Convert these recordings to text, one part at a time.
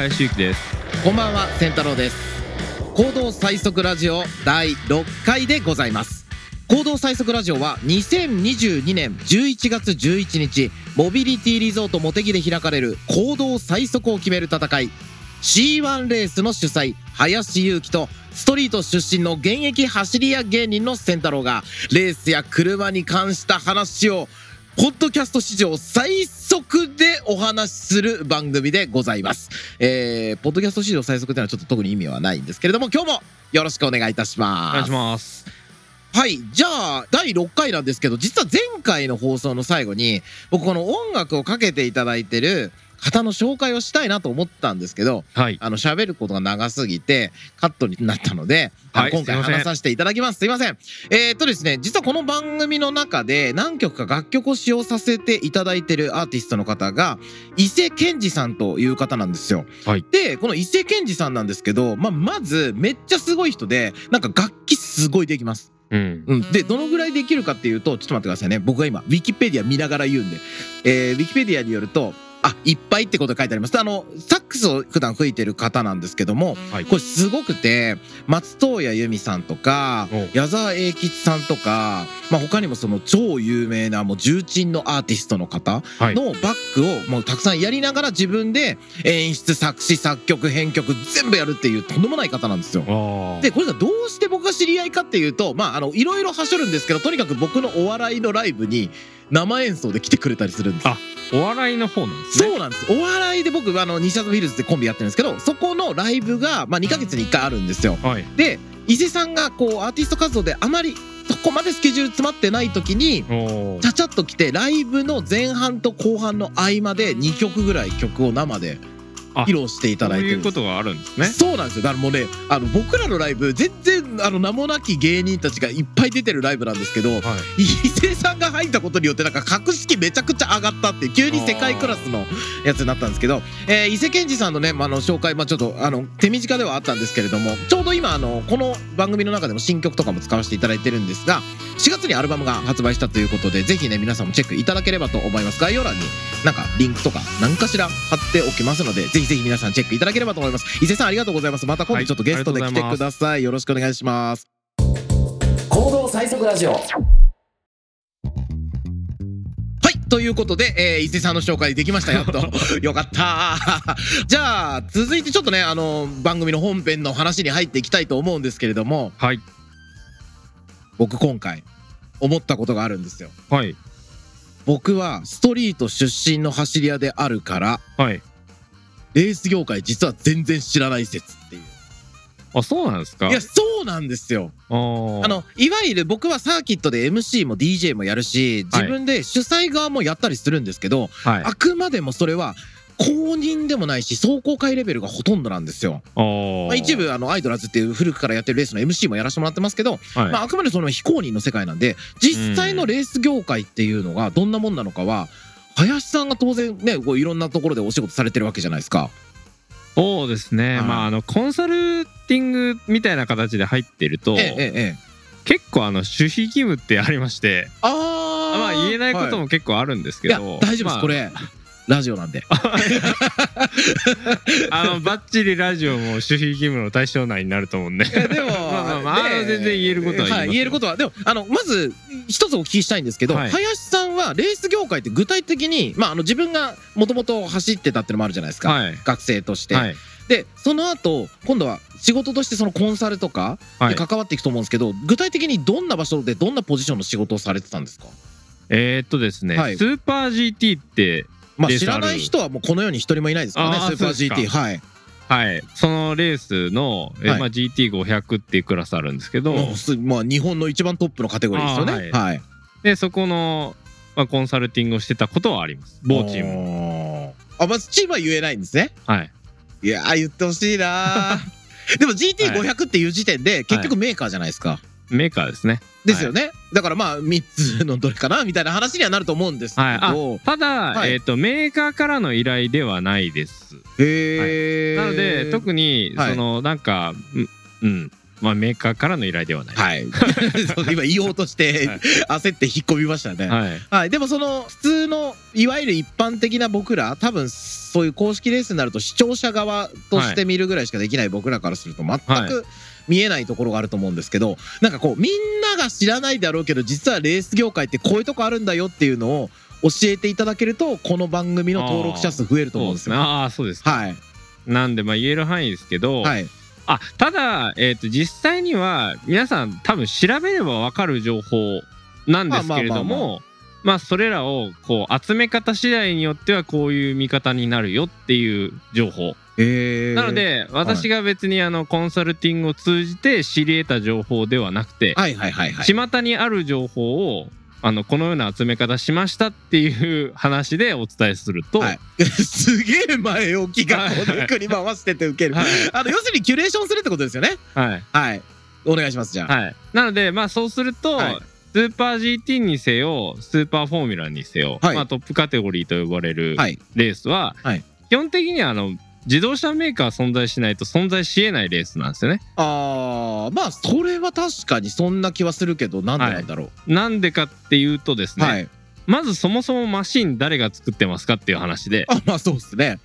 林幸ですこんばんは、千太郎です。行動最速ラジオ第6回でございます。行動最速ラジオは2022年11月11日、モビリティリゾートモテギで開かれる行動最速を決める戦い、C1 レースの主催、林祐希と、ストリート出身の現役走り屋芸人の千太郎が、レースや車に関した話を、ポッドキャスト史上最速でお話しする番組でございます。えー、ポッドキャスト史上最速っていうのはちょっと特に意味はないんですけれども、今日もよろしくお願いいたします。お願いしますはい。じゃあ、第6回なんですけど、実は前回の放送の最後に、僕この音楽をかけていただいてる方の紹介をしたいなと思ったんですけど、はいあの、喋ることが長すぎて、カットになったので、はい今回話させていただきます。すいません。えーっとですね、実はこの番組の中で何曲か楽曲を使用させていただいてるアーティストの方が、伊勢健二さんという方なんですよ。はいで、この伊勢健二さんなんですけど、まあ、まず、めっちゃすごい人で、なんか楽器すごいできます。うんうん、でどのぐらいできるかっていうとちょっと待ってくださいね僕が今ウィキペディア見ながら言うんで、えー、ウィキペディアによるとあいっぱいってこと書いてあります。あのサックスを普段吹いてる方なんですけどもはい。これすごくて松任谷由実さんとかお矢沢永吉さんとか、まあ、他にもその超有名なもう重鎮のアーティストの方はい。のバックをもうたくさんやりながら自分で演出作詞作曲編曲全部やるっていうとんでもない方なんですよ。でこれがどうして僕が知り合いかっていうとまああのいろいろはしょるんですけどとにかく僕のお笑いのライブに生演奏で来てくれたりするんです。あお笑いの方なんですね。そうなんです。お笑いで僕あの西里フィルズでコンビやってるんですけどそこのライブが、まあ、2ヶ月に1回あるんですよ。はい。で伊勢さんがこうアーティスト活動であまりそこまでスケジュール詰まってない時にちゃちゃっと来てライブの前半と後半の合間で2曲ぐらい曲を生であ披露していただいてる。ことがあるんですね。そうなんですよ。だからもうねあの僕らのライブ全然あの名もなき芸人たちがいっぱい出てるライブなんですけどはい。伊勢さんが入ったことによってなんか格式めちゃくちゃ上がったって急に世界クラスのやつになったんですけど、えー伊勢健二さんのね、まあ、あの紹介、まあ、ちょっとあの手短ではあったんですけれどもちょうど今あのこの番組の中でも新曲とかも使わせていただいてるんですが4月にアルバムが発売したということでぜひね皆さんもチェックいただければと思います。概要欄になんかリンクとか何かしら貼っておきますのでぜひぜひ皆さんチェックいただければと思います。伊勢さんありがとうございます。また今度ちょっとゲストで来てください、よろしくお願いします。行動最速ラジオ。はいということで、えー伊勢さんの紹介できましたやっと。よかった。じゃあ続いてちょっとねあの番組の本編の話に入っていきたいと思うんですけれども。はい。僕今回思ったことがあるんですよ。はい。僕はストリート出身の走り屋であるからはいレース業界実は全然知らない説っていう。あそうなんですか？いやそうなんですよ。あのいわゆる僕はサーキットで MC も DJ もやるし自分で主催側もやったりするんですけど、はい。あくまでもそれは公認でもないし壮行会レベルがほとんどなんですよ。まあ、一部あのアイドラズっていう古くからやってるレースの MC もやらせてもらってますけど、はい。まあ、あくまでその非公認の世界なんで実際のレース業界っていうのがどんなもんなのかは林さんが当然ねこういろんなところでお仕事されてるわけじゃないですか。そうですね、はい。まああのコンサルティングみたいな形で入ってると、えええ結構あの守秘義務ってありましてあー。まあ言えないことはも結構あるんですけい、いやど、大丈夫です、まあ。これラジオなんで。あのバッチリラジオも守秘義務の対象内になると思うんで。でも まあまあまあ全然言えることは言はい、言えることは。でもあのまず一つお聞きしたいんですけど、はい。林さんはレース業界って具体的に、まあ、あの自分がもともと走ってたっていうのもあるじゃないですか、はい。学生として。はい。でその後今度は仕事としてそのコンサルとかはい。で関わっていくと思うんですけど、具体的にどんな場所でどんなポジションの仕事をされてたんですか、えー、っとですね、はい。スーパー GT ってまあ、知らない人はもうこの世に一人もいないですからねスーパー GT かはいはい。そのレースの、えはい。まあ、GT500 っていうクラスあるんですけど、まあ、日本の一番トップのカテゴリーですよね。はいでそこの、まあ、コンサルティングをしてたことはあります。某チーム。ムあまずチームは言えないんですね。はい。いやー言ってほしいなー。でも GT500 っていう時点で結局メーカーじゃないですか、メーカーですねですよね、だからまあ3つのどれかなみたいな話にはなると思うんですけど、はい。あただ、はい。えー、とメーカーからの依頼ではないです。へえ、なので特にはい。そのなんかうんうん。まあメーカーからの依頼ではない。はい。今言おうとして はい。焦って引っ込みましたね。はい。はい、でもその普通のいわゆる一般的な僕ら多分そういう公式レースになると視聴者側として見るぐらいしかできない僕らからすると全はく見えないところがあると思うんですけどなんかこうみんなが知らないだろうけど実はレース業界ってこういうとこあるんだよっていうのを教えていただけるとこの番組の登録者数増えると思うんですよ。ああ、そうです。はいなんでまあ言える範囲ですけど、はいあただ、えー、と実際には皆さん多分調べれば分かる情報なんですけれどもまあそれらをこう集め方次第によってはこういう見方になるよっていう情報えーなので私が別にあのコンサルティングを通じて知り得た情報ではなくてはいはいはいはい。巷にある情報をあのこのような集め方しましたっていう話でお伝えすると、はい、すげえ前置きがこうね繰り回しててウケる。はいあの要するにキュレーションするってことですよね？はいはい。お願いしますじゃあ。はい、なのでまあそうすると、はいスーパー GT にせよスーパーフォーミュラにせよ、はいまあ、トップカテゴリーと呼ばれるはい。レースは、はい基本的にはあの自動車メーカー存在しないと存在しえないレースなんですよね。ああまあそれは確かにそんな気はするけどなんでなんだろなんでかっていうとですう。ね、はい。まずそもそもマシン誰が作ってますかっていう話であまあそうですね。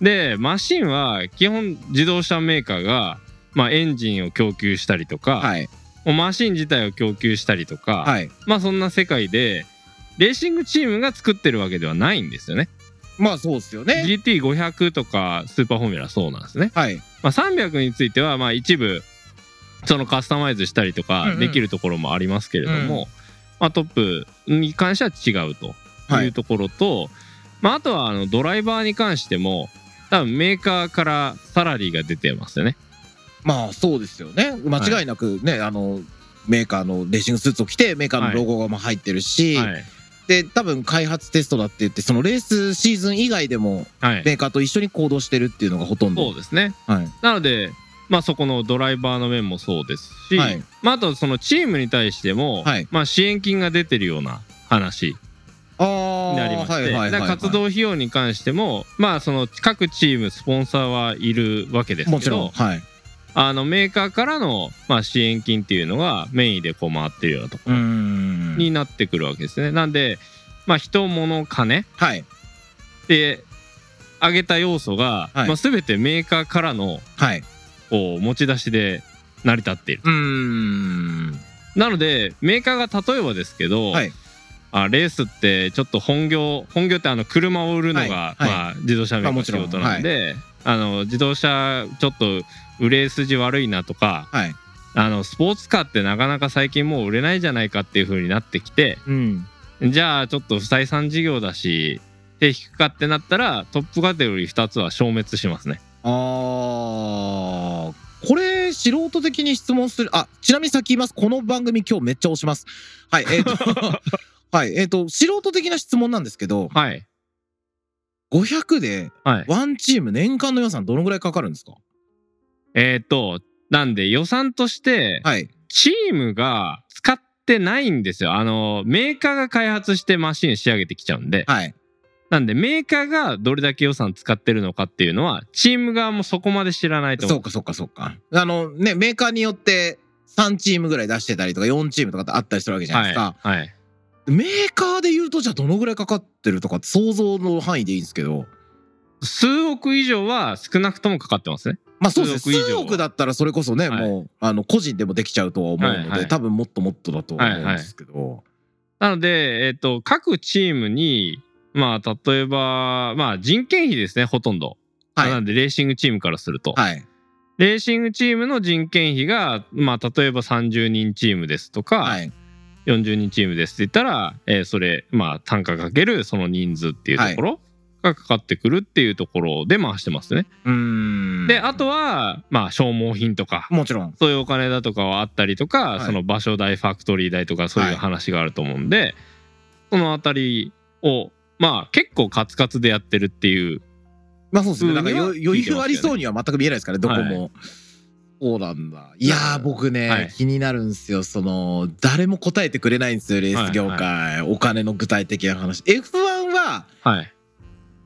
でマシンは基本自動車メーカーが、まあ、エンジンを供給したりとか、はいマシン自体を供給したりとか、はい。まあそんな世界でレーシングチームが作ってるわけではないんですよね。まあそうですよね。GT500 とかスーパーフォーミュラはそうなんですね。はい。まあ、300についてはまあ一部そのカスタマイズしたりとうんかうんできるところもありますけれども、まあ、トップに関しては違うとはいいうところと、まあ、あとはあのドライバーに関しても多分メーカーからサラリーが出てますよね。まあそうですよね。間違いなくね、あのメーカーのレーシングスーツを着てメーカーのロゴがまあ入ってるし、はいで多分開発テストだって言ってそのレースシーズン以外でもはい、メーカーと一緒に行動してるっていうのがほとんど。そうですね。はい。なので、まあ、そこのドライバーの面もそうですし、はいまあ、あとそのチームに対しても、はいまあ、支援金が出てるような話あになりまして、活動費用に関しても、まあ、その各チームスポンサーはいるわけですけどもちろん。はい。あのメーカーからの、まあ、支援金っていうのがメインでこう回ってるようなところになってくるわけですね。なんで、まあ、人物金はいで挙げた要素が、はいまあ、全てメーカーからのはい。こう持ち出しで成り立っている。うーん。なのでメーカーが例えばですけど、はいあレースってちょっと本業本業ってあの車を売るのが、はいはいまあ、自動車メーカーの仕事なんで、あの自動車ちょっと売れ筋悪いなとかはい。あのスポーツカーってなかなか最近もう売れないじゃないかっていう風になってきてうん。じゃあちょっと不採算事業だし手引くかってなったらトップカテゴリー2つは消滅しますね。あーこれ素人的に質問するあちなみに先言いますこの番組今日めっちゃ押しますはいえっ、と はいえっ、と素人的な質問なんですけどはい500ではい、ワンチーム年間の予算どのぐらいかかるんですか？えっ、となんで予算としてはいチームが使ってないんですよ。あの、メーカーが開発してマシン仕上げてきちゃうんで。はいなんで、メーカーがどれだけ予算使ってるのかっていうのは、チーム側もそこまで知らないと思う。そうかそうかそうかあのねメーカーによって3チームぐらい出してたりとか4チームとかってあったりするわけじゃないですか、はい。はい。メーカーで言うとじゃあどのぐらいかかってるとか想像の範囲でいいんですけど数億以上は少なくともかかってますね。まあそうですね。数億だったらそれこそね、はい。もうあの個人でもできちゃうとは思うので、はいはい。多分もっともっとだとは思うんですけど、なので、えっ、と、各チームに、まあ、例えば、まあ、人件費ですね、ほとんど。はい。なんで、レーシングチームからすると。はい。レーシングチームの人件費が、まあ、例えば30人チームですとか、はい。40人チームですって言ったら、えーそれ、まあ、単価かけるその人数っていうところがかかってくるっていうところで回してますね。うーん。で、あとは、まあ、消耗品とか、もちろん。そういうお金だとかはあったりとか、はい。その場所代、ファクトリー代とか、そういう話があると思うんで、そのあたりを、まあ、結構カツカツでやってるっていう、まあそうですね。なんか余裕ありそうには全く見えないですからねどこも、そうなんだ。い。やー僕ね、はい。気になるんですよ。その誰も答えてくれないんですよレース業界、お金の具体的な話。F1 ははい。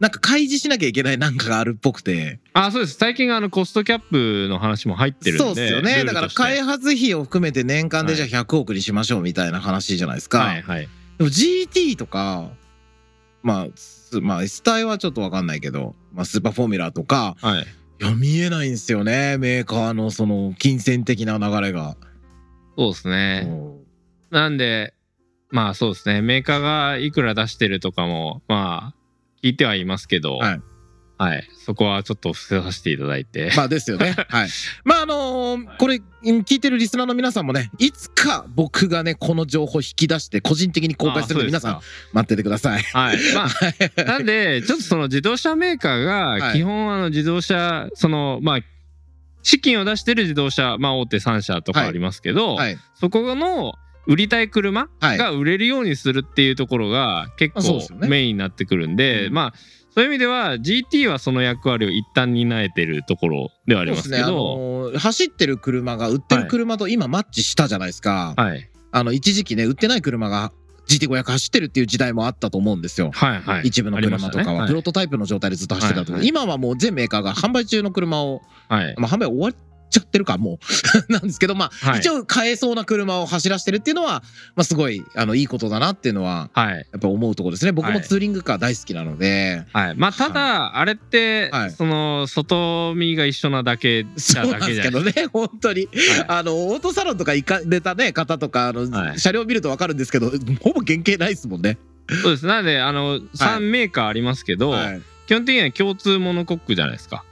なんか開示しなきゃいけないなんかがあるっぽくて。あそうです。最近あのコストキャップの話も入ってるんでそうですよね。だから開発費を含めて年間でじゃあ100億にしましょうみたいな話じゃないですか、はいはい。でも GT とかまあすまあ S 体はちょっと分かんないけど、まあ、スーパーフォーミュラーとかはい。いや見えないんですよね。メーカーのその金銭的な流れが。そうですね。う。んなんでまあそうですね。メーカーがいくら出してるとかもまあ聞いてはいますけどはいはいそこはちょっと伏せさせていただいてまあですよね。はい。まああのーこれうん聞いてるリスナーの皆さんもねいつか僕がねこの情報引き出して個人的に公開するんで皆さんん待っててください。はいまあ なんでちょっとその自動車メーカーがはい基本あの自動車そのまあ資金を出してる自動車、まあ、大手3社とかありますけど、はい。そこの売りたい車はい。が売れるようにするっていうところが結構メインになってくるんで、うん。まあそういう意味では GT はその役割を一旦担えてるところではありますけそうですね。あど、のー走ってる車が売ってる車と今マッチしたじゃないですか。はい、あの一時期ね売ってない車が GT500 走ってるっていう時代もあったと思うんですよ。はいはい。一部の車とかは、ね。プロトタイプの状態でずっと走ってたと、はいはい。今はもう全メーカーが販売中の車を、はいはい。まあ、販売終わっちゃってるかもう。なんですけどまあ、はい。一応買えそうな車を走らせてるっていうのは、まあ、すごいあのいいことだなっていうのははい。やっぱ思うところですね。僕もはいツーリングカー大好きなので、はい、まあただ、あれって、はい。その外見が一緒なだけじゃだそうなんですけどね 本当に、はい。あのオートサロンとか行かれた、ね、方とかあの、はい。車両見ると分かるんですけどほぼ原型ないですもんね。そうです。なのであの3メーカーありますけど、はい。基本的には共通モノコックじゃないですか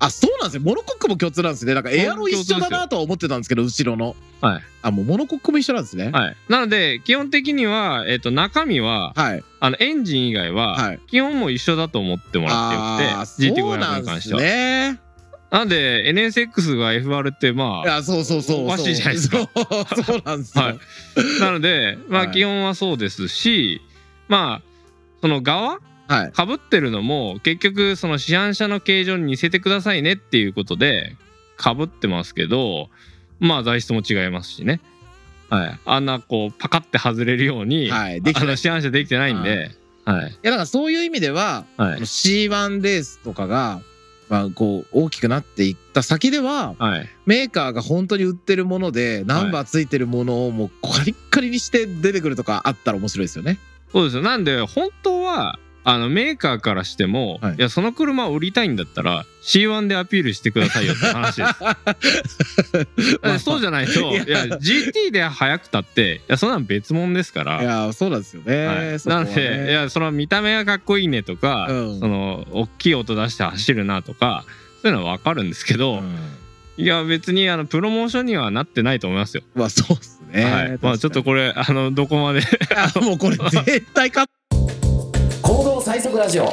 あそうなんですよモノコックも共通なんですね。なんかエアロ一緒だなとは思ってたんですけど後ろの。はい。あもうモノコックも一緒なんですね。はい。なので基本的には、えっと中身ははい。あのエンジン以外は、はい。基本もう一緒だと思ってもらってよあくてーそうな GT500 んですに関しては。ね。なんで NSX が FR ってまあいやそうそうそうそう。おかしいじゃないですか。そうそうなんですよ、はい。なのでまあはい。基本はそうですし、まあその側はい。かぶってるのも結局その市販車の形状に似せてくださいねっていうことでかぶってますけどまあ材質も違いますしね、はい、あんなこうパカって外れるように、はい。できあの市販車できてないんで、はい。やだからそういう意味では、はい。あの C1 レースとかが、まあ、こう大きくなっていった先でははい。メーカーが本当に売ってるものでナンバーついてるものをもうカリッカリにして出てくるとかあったら面白いですよね。そうですよ。なんで本当はあのメーカーからしても、はいい、やその車を売りたいんだったら C1 でアピールしてくださいよって話です。そうじゃないといや GT で速くたっていやそんなん別物ですから。いやそうなんですよね。はいねなので、いやその見た目がかっこいいねとか、うんその大きい音出して走るなとかそういうのは分かるんですけど、うんいや別にあのプロモーションにはなってないと思いますよ。まあそうっすね。はい、まあちょっとこれあのどこまであもうこれ 絶対か行動最速ラジオ。ま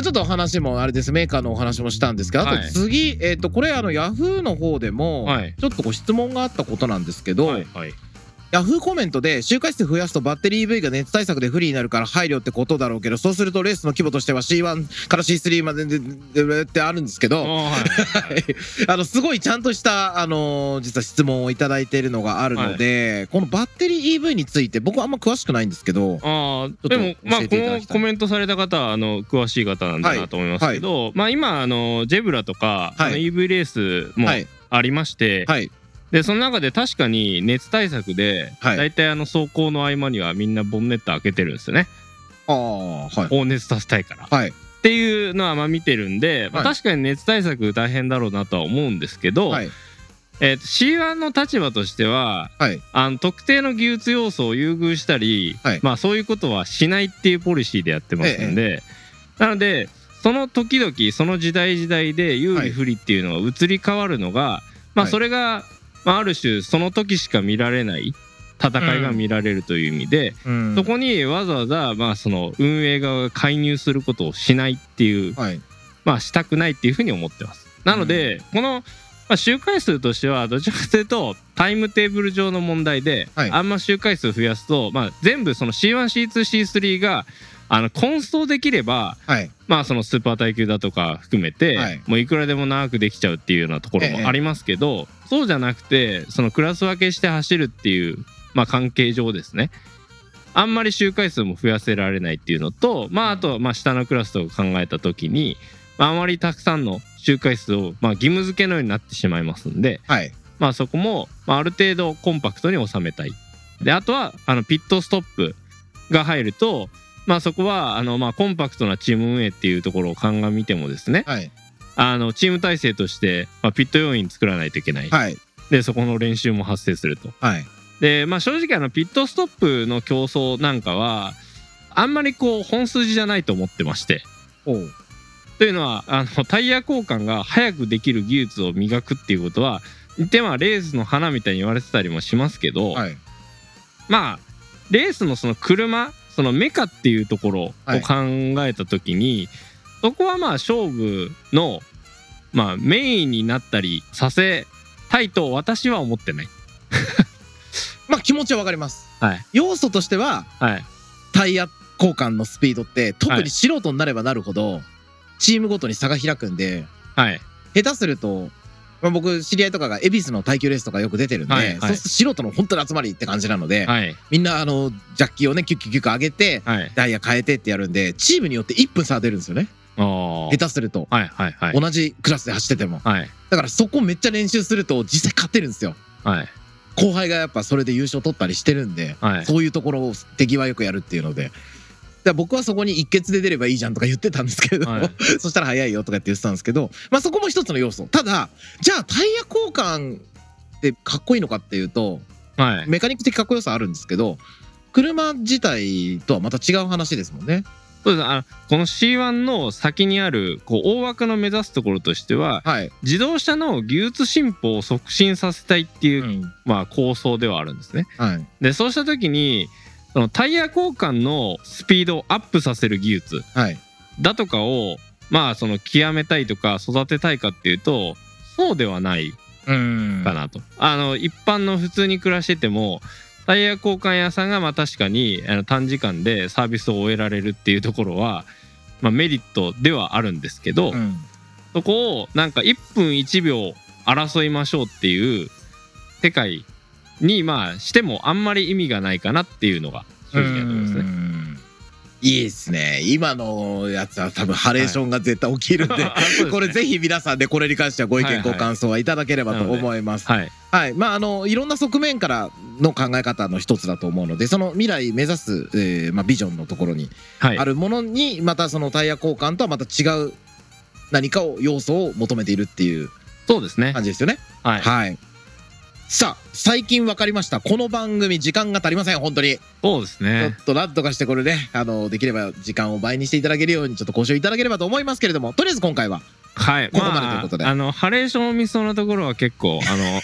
あ、ちょっとお話もあれです。メーカーのお話もしたんですけどあとはい次、えっ、とこれあのヤフーの方でもはい。ちょっとご質問があったことなんですけど、ヤフーコメントで周回数増やすとバッテリー EV が熱対策で不利になるから配慮ってことだろうけどそうするとレースの規模としては C1 から C3 まででってあるんですけど、あ のすごいちゃんとした、あのー実は質問をいただいているのがあるので、このバッテリー EV について僕はあんま詳しくないんですけどあでもまあこのコメントされた方はあの詳しい方なんだなと思いますけど、まあ今あのジェブラとか、EV レースもはい。ありまして、はいでその中で確かに熱対策で、はい。大体あの走行の合間にはみんなボンネット開けてるんですよね。ああはい。放熱させたいから。はい。っていうのはまあ見てるんで、まあ、はい確かに熱対策大変だろうなとは思うんですけど、はい。えーと C1 の立場としてははい。あの特定の技術要素を優遇したり、はい。まあ、そういうことはしないっていうポリシーでやってますんで、なのでその時々その時代時代で有利不利っていうのが移り変わるのが、まあ、はい。それが、まあ、ある種その時しか見られない戦いが見られるという意味で、うん。そこにわざわざまあその運営側が介入することをしないっていうはい。まあしたくないっていうふうに思ってます。なので、この、まあ、周回数としてはどちらかというとタイムテーブル上の問題で、はい。あんま周回数増やすと、まあ、全部その C1C2C3 があの混走できればはい。まあそのスーパー耐久だとか含めて、はい。もういくらでも長くできちゃうっていうようなところええ。もありますけど、そうじゃなくてそのクラス分けして走るっていう、まあ、関係上ですね。あんまり周回数も増やせられないっていうのとまああとはまあ下のクラスとか考えた時に、まあ、あまりたくさんの周回数をまあ義務付けのようになってしまいますんで、はい。まあ、そこもまあある程度コンパクトに収めたい。であとはあのピットストップが入ると、まあ、そこはあのまあコンパクトなチーム運営っていうところを鑑みてもですねはい。あのチーム体制として、まあ、ピット要員作らないといけない、はい。でそこの練習も発生すると。はい。で、まあ、正直あのピットストップの競争なんかはあんまりこう本筋じゃないと思ってまして。というのはあのタイヤ交換が早くできる技術を磨くっていうことはでまあレースの花みたいに言われてたりもしますけど、はい。まあレースのその車そのメカっていうところをはい。考えた時に、そこはまあ勝負の、まあ、メインになったりさせたいと私は思ってない。まあ気持ちはわかります。はい。要素としてははい。タイヤ交換のスピードって特はい。に素人になればなるほどチームごとに差が開くんではい。下手すると、まあ、僕知り合いとかが恵比寿の耐久レースとかよく出てるんで、はいはいそうすると素人の本当に集まりって感じなので、はいみんなあのジャッキをねキュッキュッキュッ上げてはいダイヤ変えてってやるんでチームによって1分差出るんですよね下手すると、はいはいはい同じクラスで走っててもはいだからそこめっちゃ練習すると実際勝てるんですよはい後輩がやっぱそれで優勝取ったりしてるんで、はいそういうところを手際よくやるっていうので。ら僕はそこに一決で出ればいいじゃんとか言ってたんですけど、はい。そしたら早いよとかって言ってたんですけど、まあ、そこも一つの要素。ただじゃあタイヤ交換ってかっこいいのかっていうとはい。メカニック的かっこよさあるんですけど車自体とはまた違う話ですもんね。そうです。あのこの C1 の先にあるこう大枠の目指すところとしてははい、自動車の技術進歩を促進させたいっていう、うん。まあ、構想ではあるんですね。はい。でそうした時にそのタイヤ交換のスピードをアップさせる技術はい。だとかをまあその極めたいとか育てたいかっていうとそうではないうん。かなと。あの一般の普通に暮らしててもタイヤ交換屋さんがまあ確かにあの短時間でサービスを終えられるっていうところは、まあ、メリットではあるんですけど、うん。そこをなんか1分1秒争いましょうっていう世界にまあしてもあんまり意味がないかなっていうのが正直なところですね。うん。いいですね。今のやつは多分ハレーションが絶対起きるんで、あそうですね。これぜひ皆さんでこれに関してはご意見はいはいご感想はいただければと思います。はい、はい、まああのいろんな側面からの考え方の一つだと思うのでその未来目指す、えーまあ、ビジョンのところにはい。あるものにまたそのタイヤ交換とはまた違う何かを要素を求めているっていうそうですね。感じですよね。はい、はいさあ最近分かりました。この番組時間が足りません。本当に。そうですちょね。っとなんとかしてこれね。あのできれば時間を倍にしていただけるようにちょっと交渉いただければと思いますけれども。とりあえず今回ははい、ここまでということで。あ、あのハレーションを見そうなところは結構あの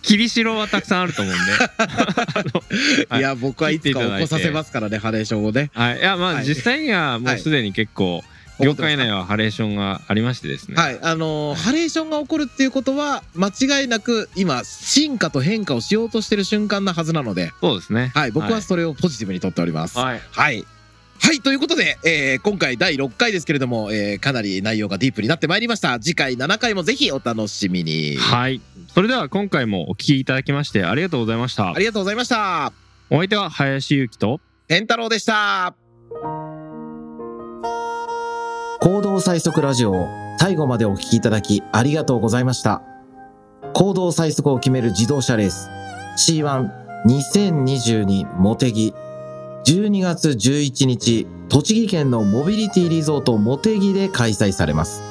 切り代はたくさんあると思うんで、い。いや僕はいつか起こさせますからねハレーションをね。はい、いやまあ、はい。実際にはもうすでに結構、業界内はハレーションがありましてですね。はいあのーハレーションが起こるっていうことは間違いなく今進化と変化をしようとしてる瞬間なはずなのでそうですね。はい僕はそれをポジティブにとっておりますはい、はい。はい、ということで、えー今回第6回ですけれども、えーかなり内容がディープになってまいりました。次回7回もぜひお楽しみに。はい。それでは今回もお聞きいただきましてありがとうございましたあ。りがとうございました。お相手は林ゆきと、天太郎でした。最速ラジオを最後までお聞きいただきありがとうございました。行動最速を決める自動車レース C12022 モテギ12月11日栃木県のモビリティリゾートモテギで開催されます。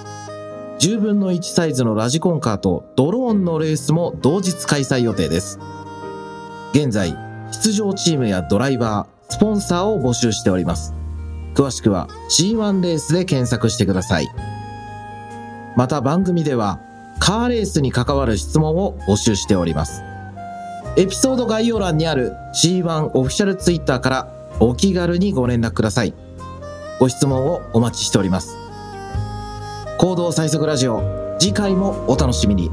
10分の1サイズのラジコンカーとドローンのレースも同日開催予定です。現在、出場チームやドライバー、スポンサーを募集しております。詳しくは C1 レースで検索してください。また番組ではカーレースに関わる質問を募集しております。エピソード概要欄にある C1 オフィシャルツイッターからお気軽にご連絡ください。ご質問をお待ちしております。行動最速ラジオ次回もお楽しみに。